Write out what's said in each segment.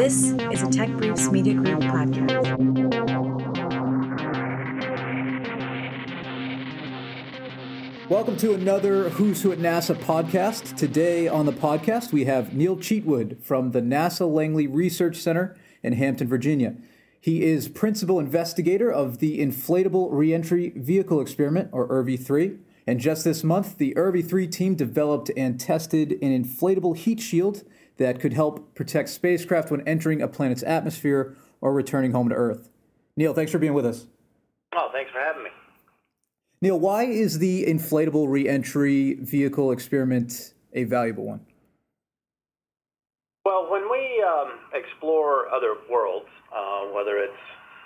This is a Tech Briefs Media Group podcast. Welcome to another Who's Who at NASA podcast. Today on the podcast, we have Neil Cheatwood from the NASA Langley Research Center in Hampton, Virginia. He is principal investigator of the Inflatable Reentry Vehicle Experiment, or IRVE 3. And just this month, the IRVE 3 team developed and tested an inflatable heat shield that could help protect spacecraft when entering a planet's atmosphere or returning home to Earth. Neil, thanks for being with us. Oh, thanks for having me. Neil, why is the inflatable reentry vehicle experiment a valuable one? Well, when we um, explore other worlds, uh, whether it's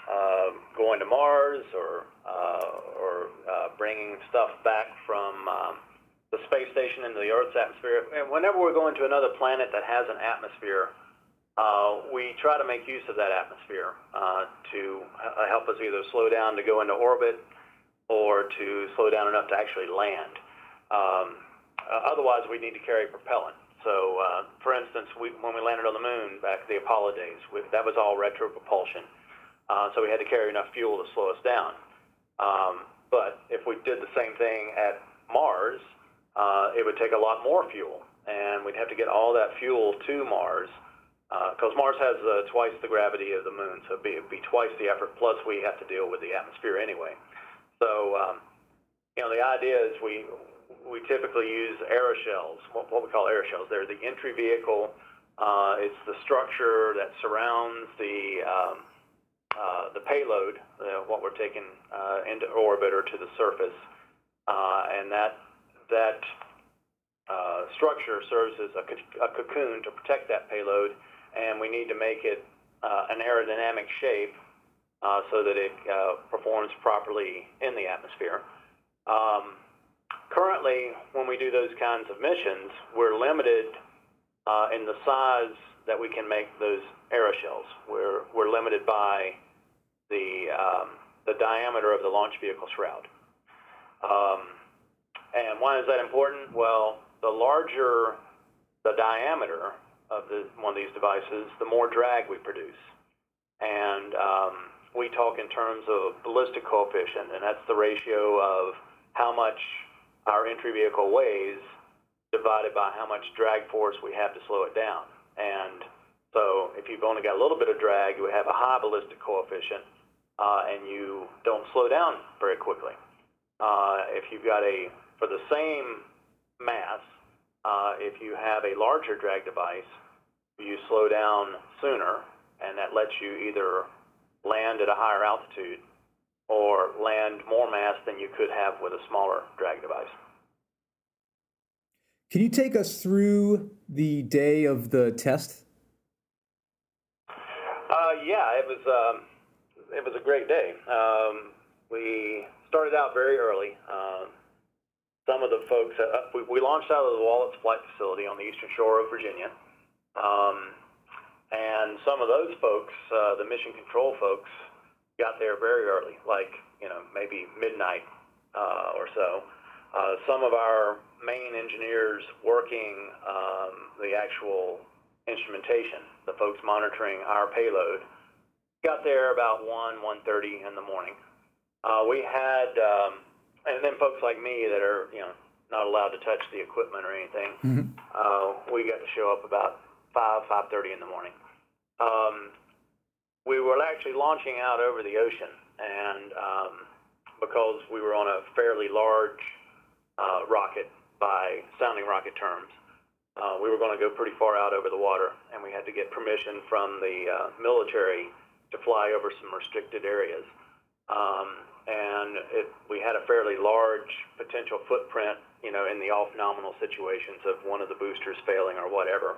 uh, going to Mars or uh, or uh, bringing stuff back from um, the space station into the Earth's atmosphere. And whenever we're going to another planet that has an atmosphere, uh, we try to make use of that atmosphere uh, to uh, help us either slow down to go into orbit or to slow down enough to actually land. Um, uh, otherwise, we need to carry propellant. So, uh, for instance, we, when we landed on the moon back the Apollo days, we, that was all retropropulsion. Uh, so we had to carry enough fuel to slow us down. Um, but if we did the same thing at Mars, uh, it would take a lot more fuel, and we'd have to get all that fuel to Mars because uh, Mars has uh, twice the gravity of the Moon, so it'd be, it'd be twice the effort. Plus, we have to deal with the atmosphere anyway. So, um, you know, the idea is we we typically use aeroshells, what, what we call aeroshells. They're the entry vehicle. Uh, it's the structure that surrounds the um, uh, the payload, uh, what we're taking uh, into orbit or to the surface, uh, and that that uh, structure serves as a, a, cocoon to protect that payload, and we need to make it uh, an aerodynamic shape uh, so that it uh, performs properly in the atmosphere. Um, currently, when we do those kinds of missions, we're limited uh, in the size that we can make those aeroshells. We're, we're limited by the, um, the diameter of the launch vehicle shroud. Um, and why is that important? Well, the larger the diameter of the, one of these devices, the more drag we produce. And um, we talk in terms of ballistic coefficient, and that's the ratio of how much our entry vehicle weighs divided by how much drag force we have to slow it down. And so if you've only got a little bit of drag, you have a high ballistic coefficient, uh, and you don't slow down very quickly. Uh, if you've got a for the same mass, uh, if you have a larger drag device, you slow down sooner, and that lets you either land at a higher altitude or land more mass than you could have with a smaller drag device. Can you take us through the day of the test? Uh, yeah, it was um, it was a great day. Um, we started out very early. Uh, some of the folks, uh, we, we, launched out of the Wallops Flight Facility on the eastern shore of Virginia. Um, and some of those folks, uh, the mission control folks, got there very early, like, you know, maybe midnight uh, or so. Uh, some of our main engineers working um, the actual instrumentation, the folks monitoring our payload, got there about 1, 1.30 in the morning. Uh, we had um, and then folks like me that are you know not allowed to touch the equipment or anything, mm-hmm. uh, we got to show up about five five thirty in the morning. Um, we were actually launching out over the ocean, and um, because we were on a fairly large uh, rocket by sounding rocket terms, uh, we were going to go pretty far out over the water, and we had to get permission from the uh, military to fly over some restricted areas. Um, and it, we had a fairly large potential footprint, you know, in the off nominal situations of one of the boosters failing or whatever.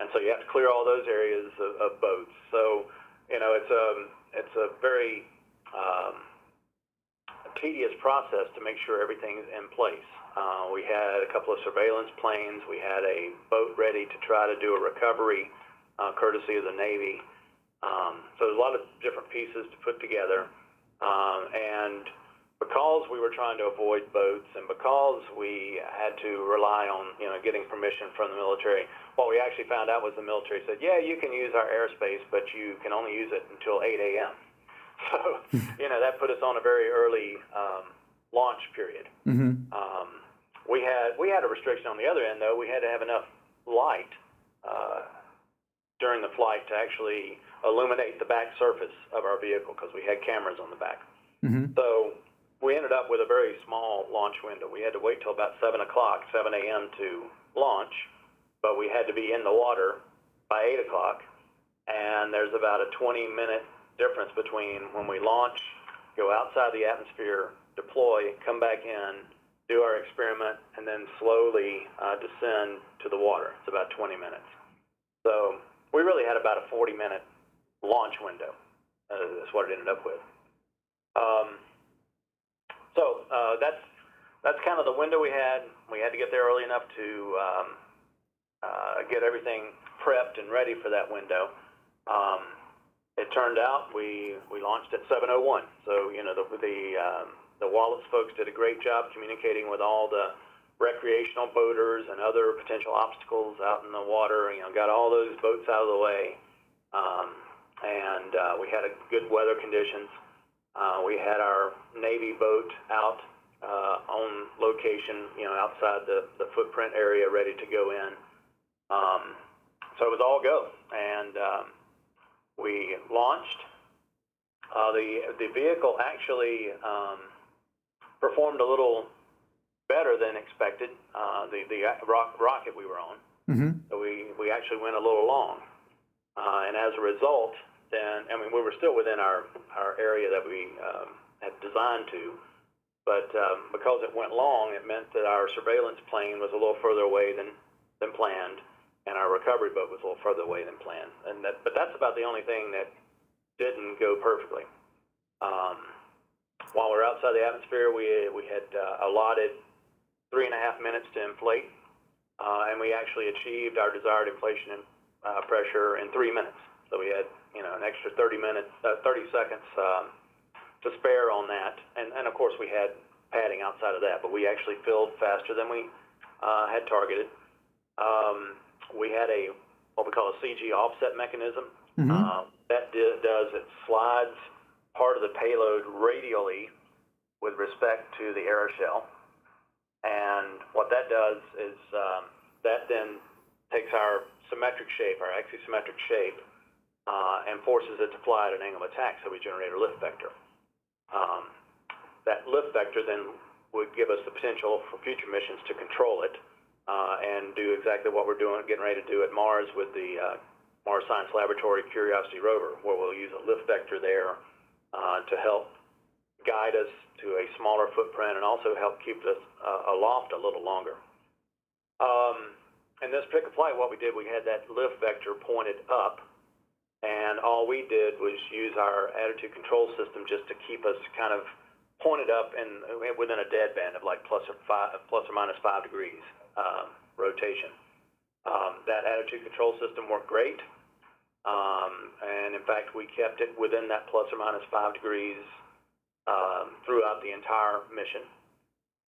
And so you have to clear all those areas of, of boats. So, you know, it's a it's a very um, tedious process to make sure everything's in place. Uh, we had a couple of surveillance planes. We had a boat ready to try to do a recovery, uh, courtesy of the Navy. Um, so there's a lot of different pieces to put together. Um, and because we were trying to avoid boats and because we had to rely on you know getting permission from the military, what we actually found out was the military said, yeah, you can use our airspace, but you can only use it until 8 a.m. So you know that put us on a very early um, launch period. Mm-hmm. Um, we had we had a restriction on the other end though. We had to have enough light uh, during the flight to actually illuminate the back surface of our vehicle because we had cameras on the back. Mm-hmm. So we ended up with a very small launch window. We had to wait till about 7 o'clock, 7 a.m. to launch, but we had to be in the water by 8 o'clock. And there's about a 20 minute difference between when we launch, go outside the atmosphere, deploy, come back in, do our experiment, and then slowly uh, descend to the water. It's about 20 minutes. So we really had about a 40 minute launch window. Uh, that's what it ended up with. Um, so uh, that's that's kind of the window we had. We had to get there early enough to um, uh, get everything prepped and ready for that window. Um, it turned out we we launched at 7:01. So you know the the um, the Wallops folks did a great job communicating with all the recreational boaters and other potential obstacles out in the water. You know, got all those boats out of the way, um, and uh, we had a good weather conditions. Uh, we had our Navy boat out uh, on location, you know, outside the, the footprint area, ready to go in. Um, so it was all go, and um, we launched. Uh, the the vehicle actually um, performed a little better than expected. Uh, the the rock, rocket we were on, mm-hmm. so we we actually went a little long, uh, and as a result, then I mean we were still within our our area that we um, had designed to, but um, because it went long, it meant that our surveillance plane was a little further away than than planned, and our recovery boat was a little further away than planned. And that, but that's about the only thing that didn't go perfectly. Um, while we we're outside the atmosphere, we we had uh, allotted three and a half minutes to inflate, uh, and we actually achieved our desired inflation uh, pressure in three minutes. So we had you know, an extra 30 minutes, uh, 30 seconds um, to spare on that. And, and of course, we had padding outside of that, but we actually filled faster than we uh, had targeted. Um, we had a what we call a CG offset mechanism. Mm-hmm. Uh, that does it slides part of the payload radially with respect to the aeroshell, and what that does is um, that then takes our symmetric shape, our axisymmetric shape, uh, and forces it to fly at an angle of attack, so we generate a lift vector. Um, that lift vector then would give us the potential for future missions to control it uh, and do exactly what we're doing, getting ready to do at Mars with the uh, Mars Science Laboratory Curiosity rover, where we'll use a lift vector there uh, to help guide us to a smaller footprint and also help keep us uh, aloft a little longer. Um, in this particular flight, what we did, we had that lift vector pointed up and all we did was use our attitude control system just to keep us kind of pointed up and within a dead band of like plus or five, plus or minus five degrees um, rotation. Um, that attitude control system worked great, um, and in fact, we kept it within that plus or minus five degrees um, throughout the entire mission.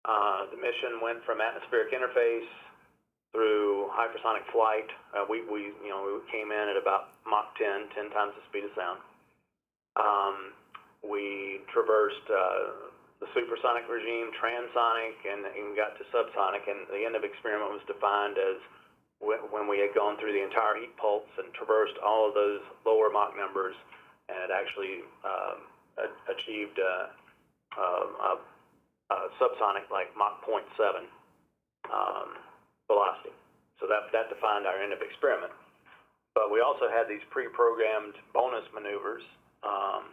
Uh, the mission went from atmospheric interface through hypersonic flight. Uh, we, we, you know, we came in at about Mach 10, 10 times the speed of sound. Um, we traversed uh, the supersonic regime, transonic, and, and got to subsonic. And the end of experiment was defined as when we had gone through the entire heat pulse and traversed all of those lower Mach numbers and had actually um, achieved a uh, subsonic like Mach 0.7. Um, velocity. So that, that defined our end of experiment. But we also had these pre-programmed bonus maneuvers um,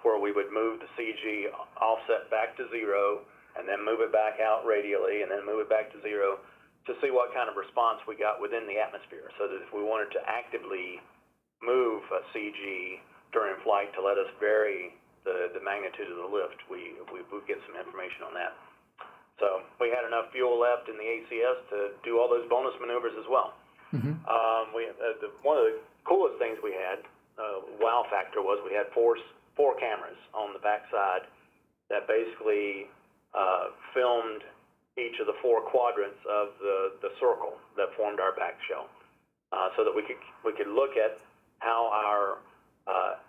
where we would move the CG offset back to zero and then move it back out radially and then move it back to zero to see what kind of response we got within the atmosphere so that if we wanted to actively move a CG during flight to let us vary the, the magnitude of the lift, we, we would get some information on that. So we had enough fuel left in the ACS to do all those bonus maneuvers as well. Mm-hmm. Um, we uh, the, one of the coolest things we had, uh, wow factor, was we had four four cameras on the backside that basically uh, filmed each of the four quadrants of the, the circle that formed our back shell, uh, so that we could we could look at how our uh,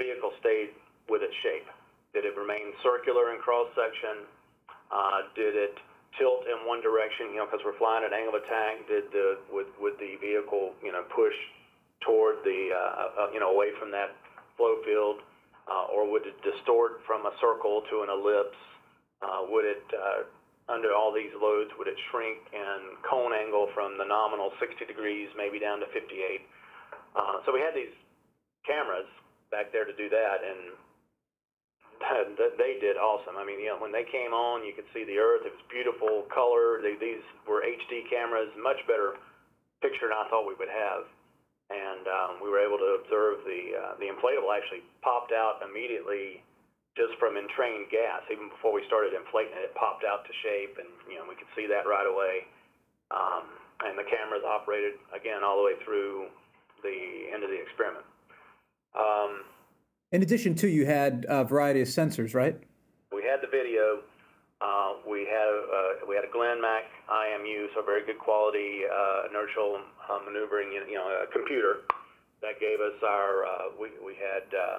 vehicle stayed with its shape. Did it remain circular in cross section? Uh, did it tilt in one direction? You know, because we're flying at angle of attack. Did the would would the vehicle you know push toward the uh, uh, you know away from that flow field, uh, or would it distort from a circle to an ellipse? Uh, would it uh, under all these loads would it shrink and cone angle from the nominal 60 degrees maybe down to 58? Uh, so we had these cameras back there to do that, and they did awesome. I mean, you know, when they came on, you could see the Earth. It was beautiful color. They, these were HD cameras, much better picture than I thought we would have. And um, we were able to observe the uh, the inflatable actually popped out immediately just from entrained gas. Even before we started inflating it, it popped out to shape, and you know we could see that right away. Um, and the cameras operated again all the way through the end of the experiment. Um, in addition to, you had a variety of sensors, right? We had the video. Uh, we had uh, we had a GlenMach IMU, so very good quality uh, inertial uh, maneuvering, you know, a computer that gave us our. Uh, we we had uh,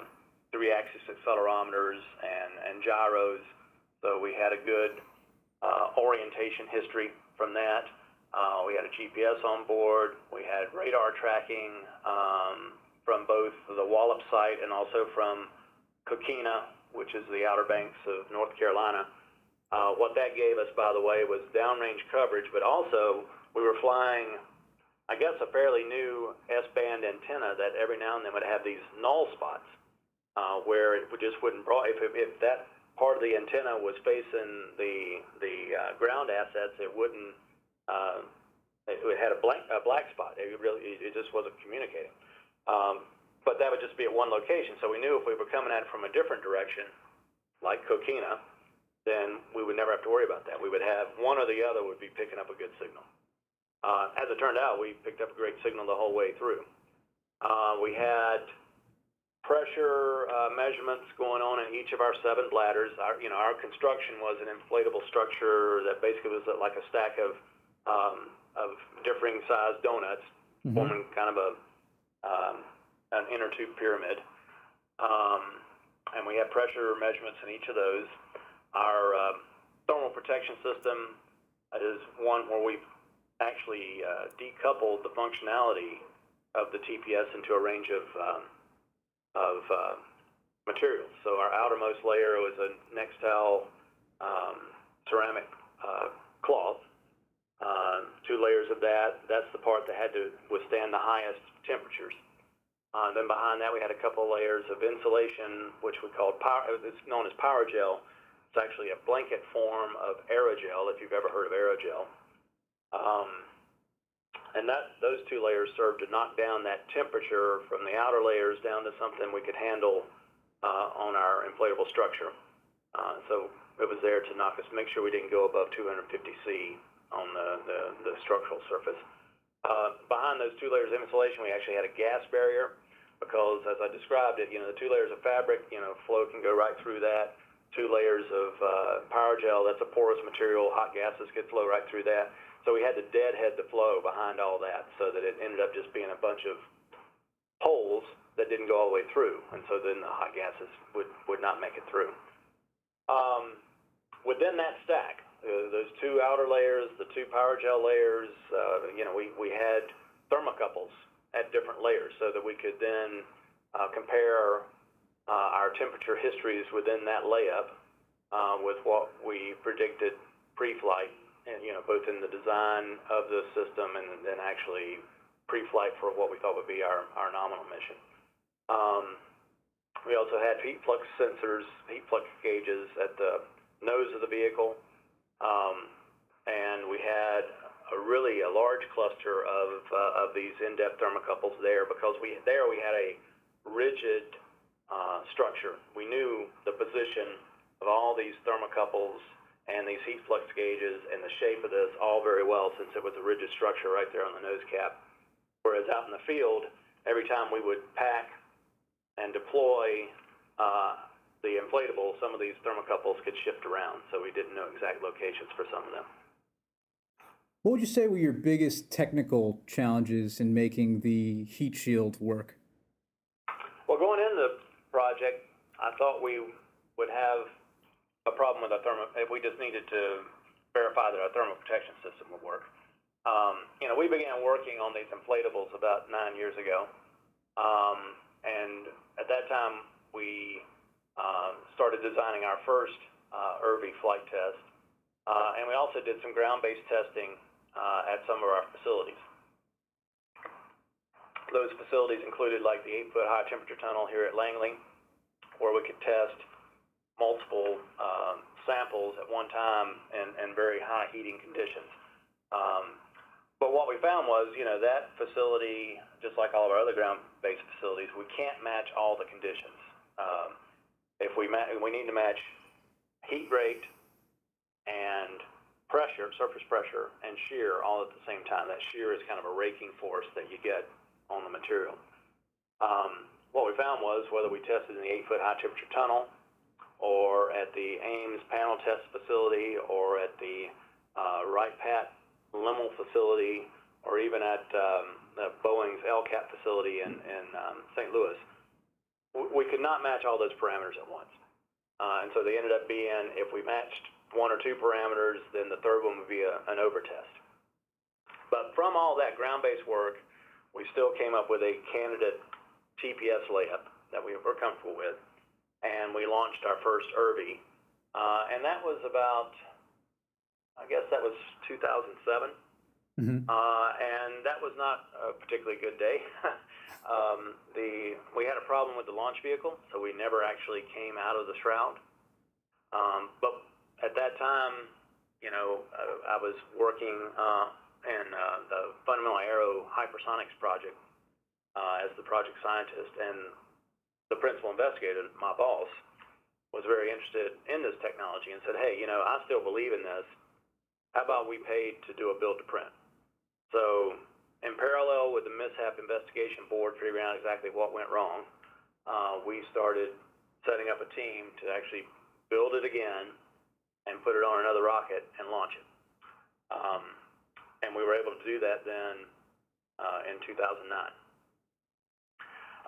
three-axis accelerometers and and gyros, so we had a good orientation history from that. we had a GPS on board. We had radar tracking. Um, from both the Wallops site and also from Coquina, which is the Outer Banks of North Carolina. Uh, what that gave us, by the way, was downrange coverage, but also we were flying, I guess, a fairly new S-band antenna that every now and then would have these null spots uh, where it just wouldn't. If, if that part of the antenna was facing the the uh, ground assets, it wouldn't. Uh, it had a blank a black spot. It really it just wasn't communicating. Um, but that would just be at one location. So we knew if we were coming at it from a different direction, like Coquina, then we would never have to worry about that. We would have one or the other would be picking up a good signal. Uh, as it turned out, we picked up a great signal the whole way through. Uh, we had pressure uh, measurements going on in each of our seven bladders. Our, you know, our construction was an inflatable structure that basically was like a stack of um, of differing sized donuts, mm-hmm. forming kind of a um, an inner tube pyramid. Um, and we have pressure measurements in each of those. Our uh, thermal protection system is one where we've actually uh, decoupled the functionality of the TPS into a range of, um, of uh, materials. So our outermost layer was a Nextel um, ceramic uh, cloth. Uh, two layers of that. That's the part that had to withstand the highest temperatures. Uh, then behind that, we had a couple layers of insulation, which we called power. It's known as Pyrogel. It's actually a blanket form of aerogel, if you've ever heard of aerogel. Um, and that those two layers served to knock down that temperature from the outer layers down to something we could handle uh, on our inflatable structure. Uh, so it was there to knock us, make sure we didn't go above 250 C on the, the, the structural surface. Uh, behind those two layers of insulation, we actually had a gas barrier because, as I described it, you know, the two layers of fabric, you know, flow can go right through that. Two layers of uh, Pyrogel, that's a porous material, hot gases could flow right through that. So we had to deadhead the flow behind all that so that it ended up just being a bunch of holes that didn't go all the way through. And so then the hot gases would, would not make it through. Um, within that stack, those two outer layers, the two Pyrogel layers, uh, you know, we, we had thermocouples at different layers so that we could then uh, compare uh, our temperature histories within that layup uh, with what we predicted pre-flight, and you know, both in the design of the system and then actually pre-flight for what we thought would be our, our nominal mission. Um, we also had heat flux sensors, heat flux gauges at the nose of the vehicle um, and we had a really a large cluster of uh, of these in-depth thermocouples there because we there we had a rigid uh, structure. We knew the position of all these thermocouples and these heat flux gauges and the shape of this all very well since it was a rigid structure right there on the nose cap. Whereas out in the field, every time we would pack and deploy uh, the inflatable, some of these thermocouples could shift around, so we didn't know exact locations for some of them. What would you say were your biggest technical challenges in making the heat shield work? Well, going into the project, I thought we would have a problem with our thermal if we just needed to verify that our thermal protection system would work. Um, you know, we began working on these inflatables about nine years ago, um, and at that time we uh, started designing our first uh, IRVE flight test, uh, and we also did some ground-based testing uh, at some of our facilities. Those facilities included like the eight-foot high temperature tunnel here at Langley, where we could test multiple um, samples at one time in, in very high heating conditions. Um, but what we found was, you know, that facility, just like all of our other ground-based facilities, we can't match all the conditions. Um, if we ma- we need to match heat rate and pressure, surface pressure, and shear all at the same time. That shear is kind of a raking force that you get on the material. Um, what we found was whether we tested in the eight-foot high temperature tunnel, or at the Ames panel test facility, or at the uh, Wright Pat LHMEL facility, or even at um, Boeing's LCAT facility in, in um, St. Louis, we could not match all those parameters at once. Uh, and so they ended up being, if we matched one or two parameters, then the third one would be a, an overtest. But from all that ground-based work, we still came up with a candidate TPS layup that we were comfortable with, and we launched our first IRVE, uh, and that was about, I guess that was 2007, mm-hmm. uh, and that was not a particularly good day. um, the we had a problem with the launch vehicle, so we never actually came out of the shroud. Um, but at that time, you know, uh, I was working uh, in uh, the Fundamental Aero Hypersonics project uh, as the project scientist, and the principal investigator, my boss, was very interested in this technology and said, "Hey, you know, I still believe in this. How about we paid to do a build to print?" So, in parallel with the mishap investigation board figuring out exactly what went wrong, uh, we started setting up a team to actually build it again and put it on another rocket and launch it. Um, and we were able to do that then uh, in 2009.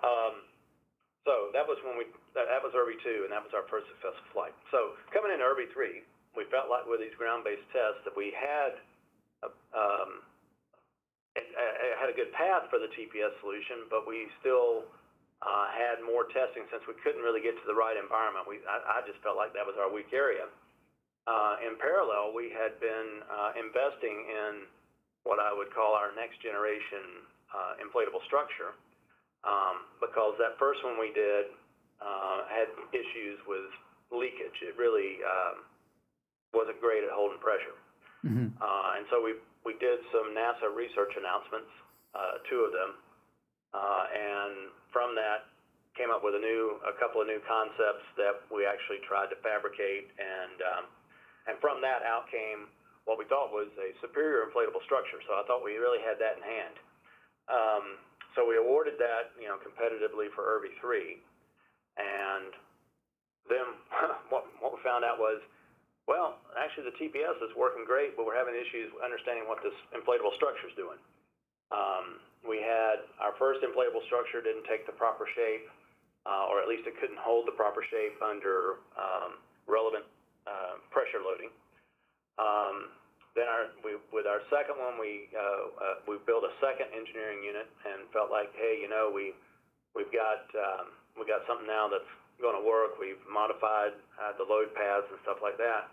Um, so that was when we that, that was IRVE 2, and that was our first successful flight. So coming into IRVE 3, we felt like with these ground-based tests that we had a, um, it, it had a good path for the TPS solution, but we still uh, had more testing since we couldn't really get to the right environment. We I, I just felt like that was our weak area uh, in parallel, we had been uh, investing in what I would call our next generation uh, inflatable structure um, because that first one we did uh, had issues with leakage. It really um, wasn't great at holding pressure. Mm-hmm. Uh, and so we, we did some NASA research announcements, uh, two of them, and from that came up with a new, a couple of new concepts that we actually tried to fabricate and um, and from that out came what we thought was a superior inflatable structure. So I thought we really had that in hand. Um, so we awarded that, you know, competitively for IRVE 3. And then what, what we found out was, well, actually the TPS is working great, but we're having issues understanding what this inflatable structure is doing. Um, we had our first inflatable structure didn't take the proper shape, uh, or at least it couldn't hold the proper shape under um, relevant uh, pressure loading. Um, then our, we, with our second one, we uh, uh, we built a second engineering unit and felt like, hey, you know, we we've got um, we got something now that's going to work. We've modified uh, the load paths and stuff like that.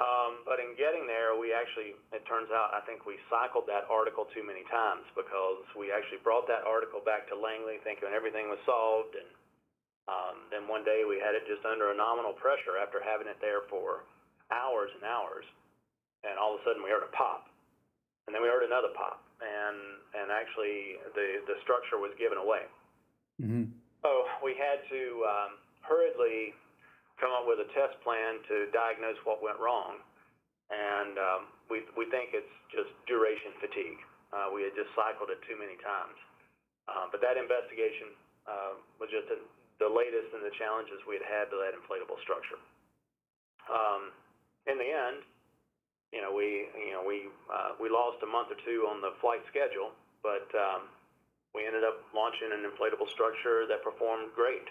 Um, but in getting there, we actually, it turns out, I think we cycled that article too many times because we actually brought that article back to Langley thinking everything was solved and um, then one day we had it just under a nominal pressure after having it there for hours and hours, and all of a sudden we heard a pop, and then we heard another pop, and and actually the the structure was given away. Mm-hmm. So we had to um, hurriedly come up with a test plan to diagnose what went wrong, and um, we we think it's just duration fatigue. Uh, we had just cycled it too many times, uh, but that investigation uh, was just a the latest in the challenges we had had to that inflatable structure. Um, in the end, you know, we you know we uh, we lost a month or two on the flight schedule, but um, launching an inflatable structure that performed great,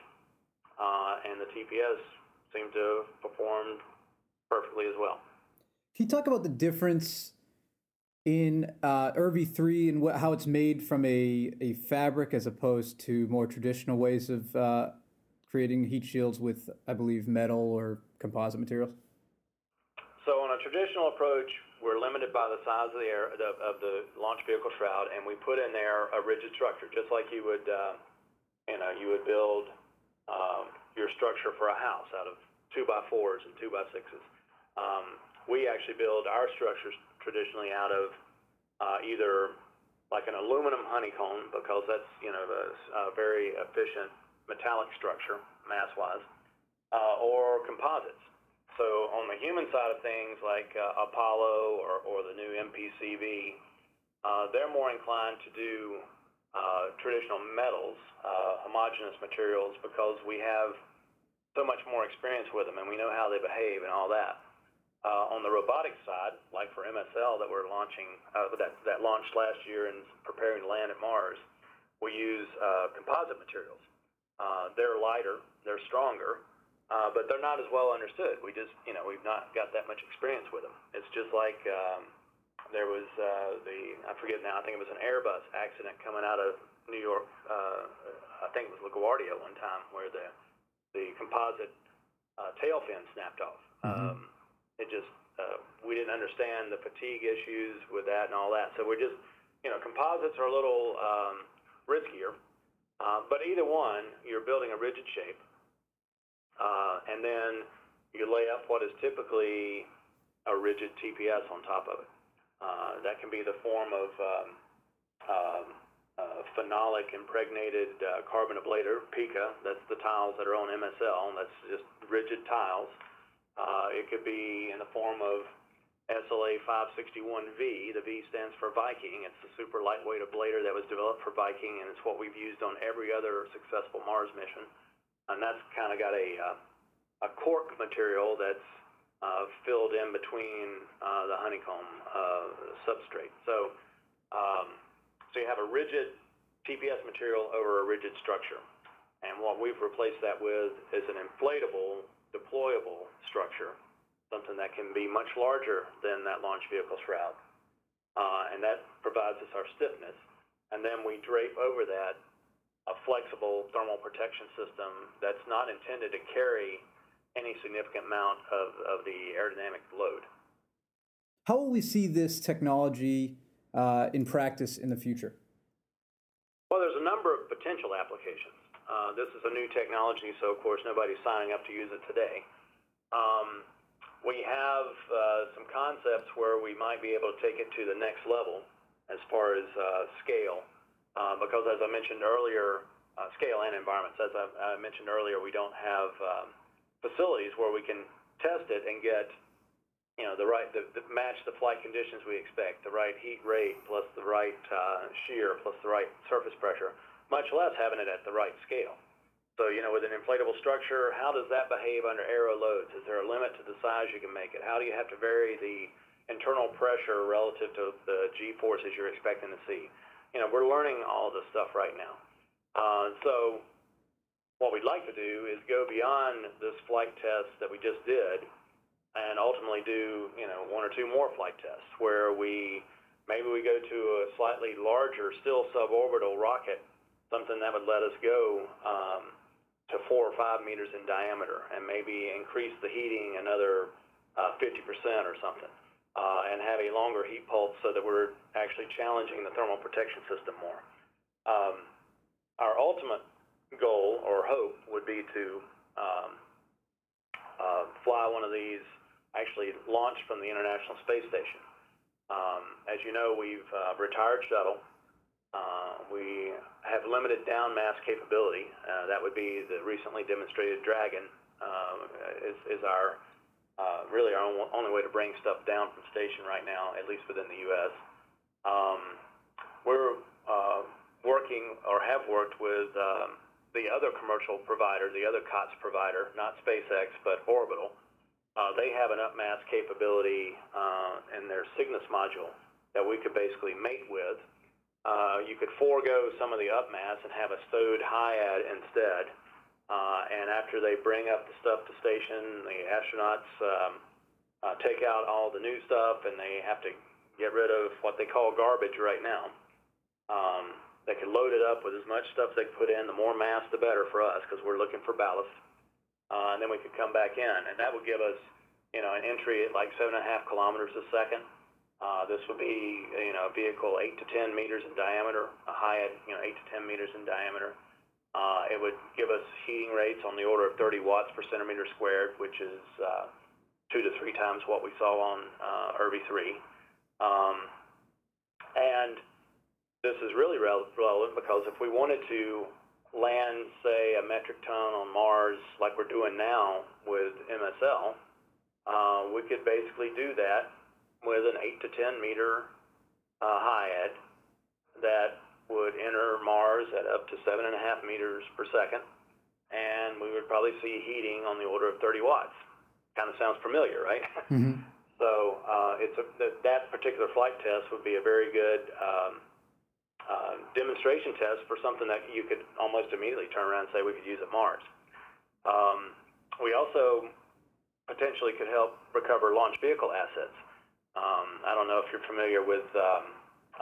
uh, and the TPS seemed to have performed perfectly as well. Can you talk about the difference in uh, ERV3 and what, how it's made from a, a fabric as opposed to more traditional ways of uh, creating heat shields with, I believe, metal or composite materials? So on a traditional approach, we're limited by the size of the, air, the, of the launch vehicle shroud, and we put in there a rigid structure, just like you would, uh, you know, you would build um, your structure for a house out of two by fours and two by sixes. Um, we actually build our structures traditionally out of uh, either like an aluminum honeycomb because that's you know a, a very efficient metallic structure mass-wise, uh, or composites. So on the human side of things, like uh, Apollo or, or the new MPCV, uh, they're more inclined to do uh, traditional metals, uh, homogeneous materials, because we have so much more experience with them and we know how they behave and all that. Uh, on the robotics side, like for MSL that we're launching, uh, that, that launched last year and preparing to land at Mars, we use uh, composite materials. Uh, they're lighter, they're stronger, uh, but they're not as well understood. We just, you know, we've not got that much experience with them. It's just like um, there was uh, the, I forget now, I think it was an Airbus accident coming out of New York. Uh, I think it was LaGuardia one time where the the composite uh, tail fin snapped off. Mm-hmm. Um, it just uh, we didn't understand the fatigue issues with that and all that. So we're just, you know, composites are a little um, riskier, uh, but either one, you're building a rigid shape uh, and then you lay up what is typically a rigid TPS on top of it. Uh, that can be the form of um, um, uh, phenolic impregnated uh, carbon ablator, PICA. That's the tiles that are on MSL. That's just rigid tiles. Uh, it could be in the form of SLA 561V. The V stands for Viking. It's the super lightweight ablator that was developed for Viking, and it's what we've used on every other successful Mars mission and that's kind of got a uh, a cork material that's uh, filled in between uh, the honeycomb uh, substrate. So um, so you have a rigid TPS material over a rigid structure, and what we've replaced that with is an inflatable, deployable structure, something that can be much larger than that launch vehicle shroud, uh, and that provides us our stiffness. And then we drape over that a flexible thermal protection system that's not intended to carry any significant amount of, of the aerodynamic load. How will we see this technology uh, in practice in the future? Well, there's a number of potential applications. Uh, this is a new technology, so of course nobody's signing up to use it today. Um, we have uh, some concepts where we might be able to take it to the next level as far as uh, scale because as I mentioned earlier, uh, scale and environments. As I, I, mentioned earlier, we don't have um, facilities where we can test it and get, you know, the right, the, the, match the flight conditions we expect, the right heat rate plus the right uh, shear plus the right surface pressure, much less having it at the right scale. So, you know, with an inflatable structure, how does that behave under aero loads? Is there a limit to the size you can make it? How do you have to vary the internal pressure relative to the G forces you're expecting to see? You know, we're learning all this stuff right now. Uh, so what we'd like to do is go beyond this flight test that we just did and ultimately do, you know, one or two more flight tests where we maybe we go to a slightly larger, still suborbital rocket, something that would let us go um, to four or five meters in diameter and maybe increase the heating another uh, 50% or something uh, and have a longer heat pulse so that we're actually challenging the thermal protection system more. Um, our ultimate goal or hope would be to um, uh, fly one of these actually launched from the International Space Station. Um, as you know, we've uh, retired shuttle. Uh, we have limited down mass capability. Uh, that would be the recently demonstrated Dragon uh, is, is our uh, really our only way to bring stuff down from station right now, at least within the U.S. Um, we're uh, working or have worked with um, the other commercial provider, the other COTS provider, not SpaceX, but Orbital, uh, they have an upmass capability uh, in their Cygnus module that we could basically mate with. Uh, you could forego some of the upmass and have a stowed HIAD instead. Uh, and after they bring up the stuff to station, the astronauts um, uh, take out all the new stuff and they have to get rid of what they call garbage right now. Um, they can load it up with as much stuff they can put in. The more mass, the better for us because we're looking for ballast. Uh, and then we could come back in, and that would give us, you know, an entry at like seven and a half kilometers a second. Uh, this would be, you know, a vehicle eight to ten meters in diameter, a HIAD, you know, eight to ten meters in diameter. Uh, it would give us heating rates on the order of 30 watts per centimeter squared, which is uh, two to three times what we saw on uh, IRVE 3. Um, and this is really relevant because if we wanted to land, say, a metric ton on Mars like we're doing now with MSL, uh, we could basically do that with an 8 to 10 meter uh, HIAD that would enter Mars at up to 7.5 meters per second, and we would probably see heating on the order of 30 watts. Kind of sounds familiar, right? Mm-hmm. so uh, it's a, that particular flight test would be a very good um, uh, demonstration test for something that you could almost immediately turn around and say we could use at Mars. Um, we also potentially could help recover launch vehicle assets. Um, I don't know if you're familiar with, um,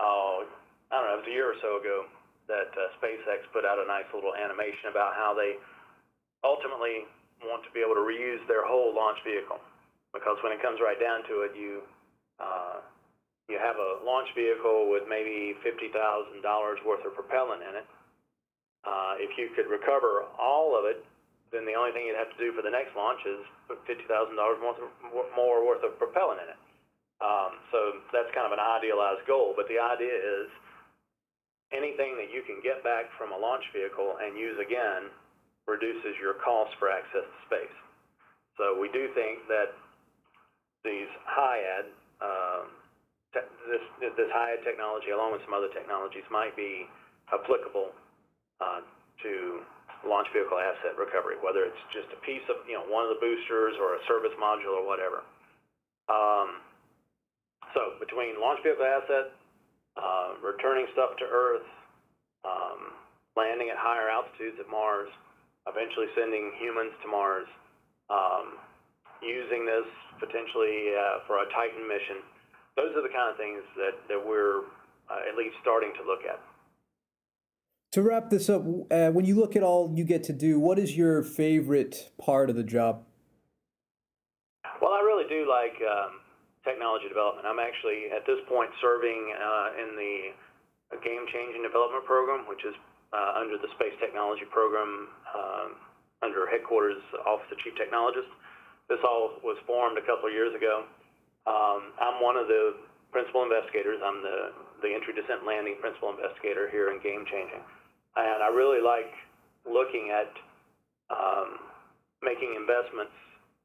oh, I don't know, it was a year or so ago that uh, SpaceX put out a nice little animation about how they ultimately want to be able to reuse their whole launch vehicle. Because when it comes right down to it, you uh, you have a launch vehicle with maybe $50,000 worth of propellant in it. Uh, if you could recover all of it, then the only thing you'd have to do for the next launch is put $50,000 more worth of propellant in it. Um, so that's kind of an idealized goal, but the idea is anything that you can get back from a launch vehicle and use again reduces your cost for access to space. So we do think that these HIAD um, this this HIAD technology, along with some other technologies, might be applicable uh, to launch vehicle asset recovery, whether it's just a piece of you know one of the boosters or a service module or whatever. Um, so between launch vehicle asset, uh, returning stuff to Earth, um, landing at higher altitudes at Mars, eventually sending humans to Mars, um, using this potentially uh, for a Titan mission those are the kind of things that, that we're uh, at least starting to look at. To wrap this up, uh, when you look at all you get to do, what is your favorite part of the job? Well, I really do like um, technology development. I'm actually at this point serving uh, in the Game Changing Development Program, which is uh, under the Space Technology Program um, under headquarters Office of Chief Technologist. This all was formed a couple of years ago um, I'm one of the principal investigators. I'm the, the entry descent landing principal investigator here in Game Changing. And I really like looking at um, making investments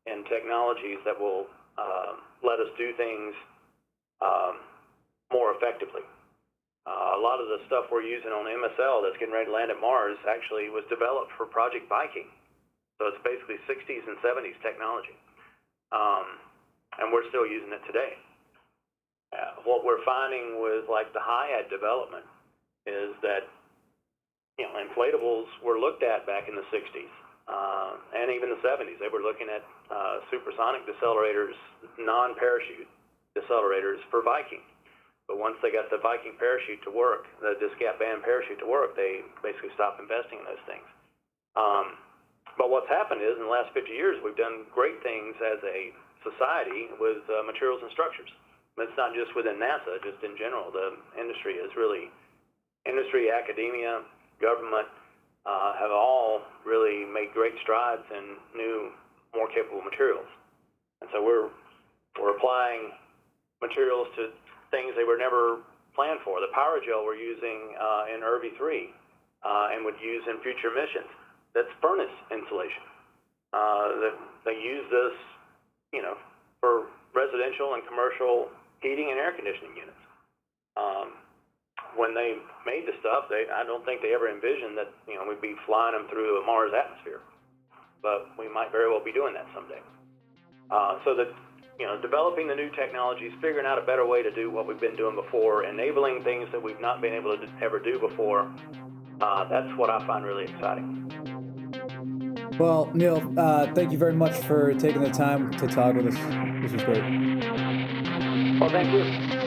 in technologies that will um, let us do things um, more effectively. Uh, a lot of the stuff we're using on MSL that's getting ready to land at Mars actually was developed for Project Viking. So it's basically 60s and 70s technology. Um, and we're still using it today. Uh, what we're finding with like the HIAD development is that you know inflatables were looked at back in the 60s uh, and even the 70s. They were looking at uh, supersonic decelerators, non-parachute decelerators for Viking. But once they got the Viking parachute to work, the disc gap band parachute to work, they basically stopped investing in those things. Um, but what's happened is in the last 50 years, we've done great things as a society with uh, materials and structures. It's not just within NASA, just in general. The industry is really, industry, academia, government uh, have all really made great strides in new, more capable materials. And so we're, we're applying materials to things they were never planned for. The Pyrogel we're using uh, in IRVE 3 uh, and would use in future missions, that's furnace insulation. Uh, that they use this you know, for residential and commercial heating and air conditioning units. Um, when they made the stuff, they I don't think they ever envisioned that you know we'd be flying them through a Mars atmosphere, but we might very well be doing that someday. Uh, so that you know, developing the new technologies, figuring out a better way to do what we've been doing before, enabling things that we've not been able to ever do before. Uh, that's what I find really exciting. Well, Neil, uh, thank you very much for taking the time to talk with us. This was great. Well, thank you.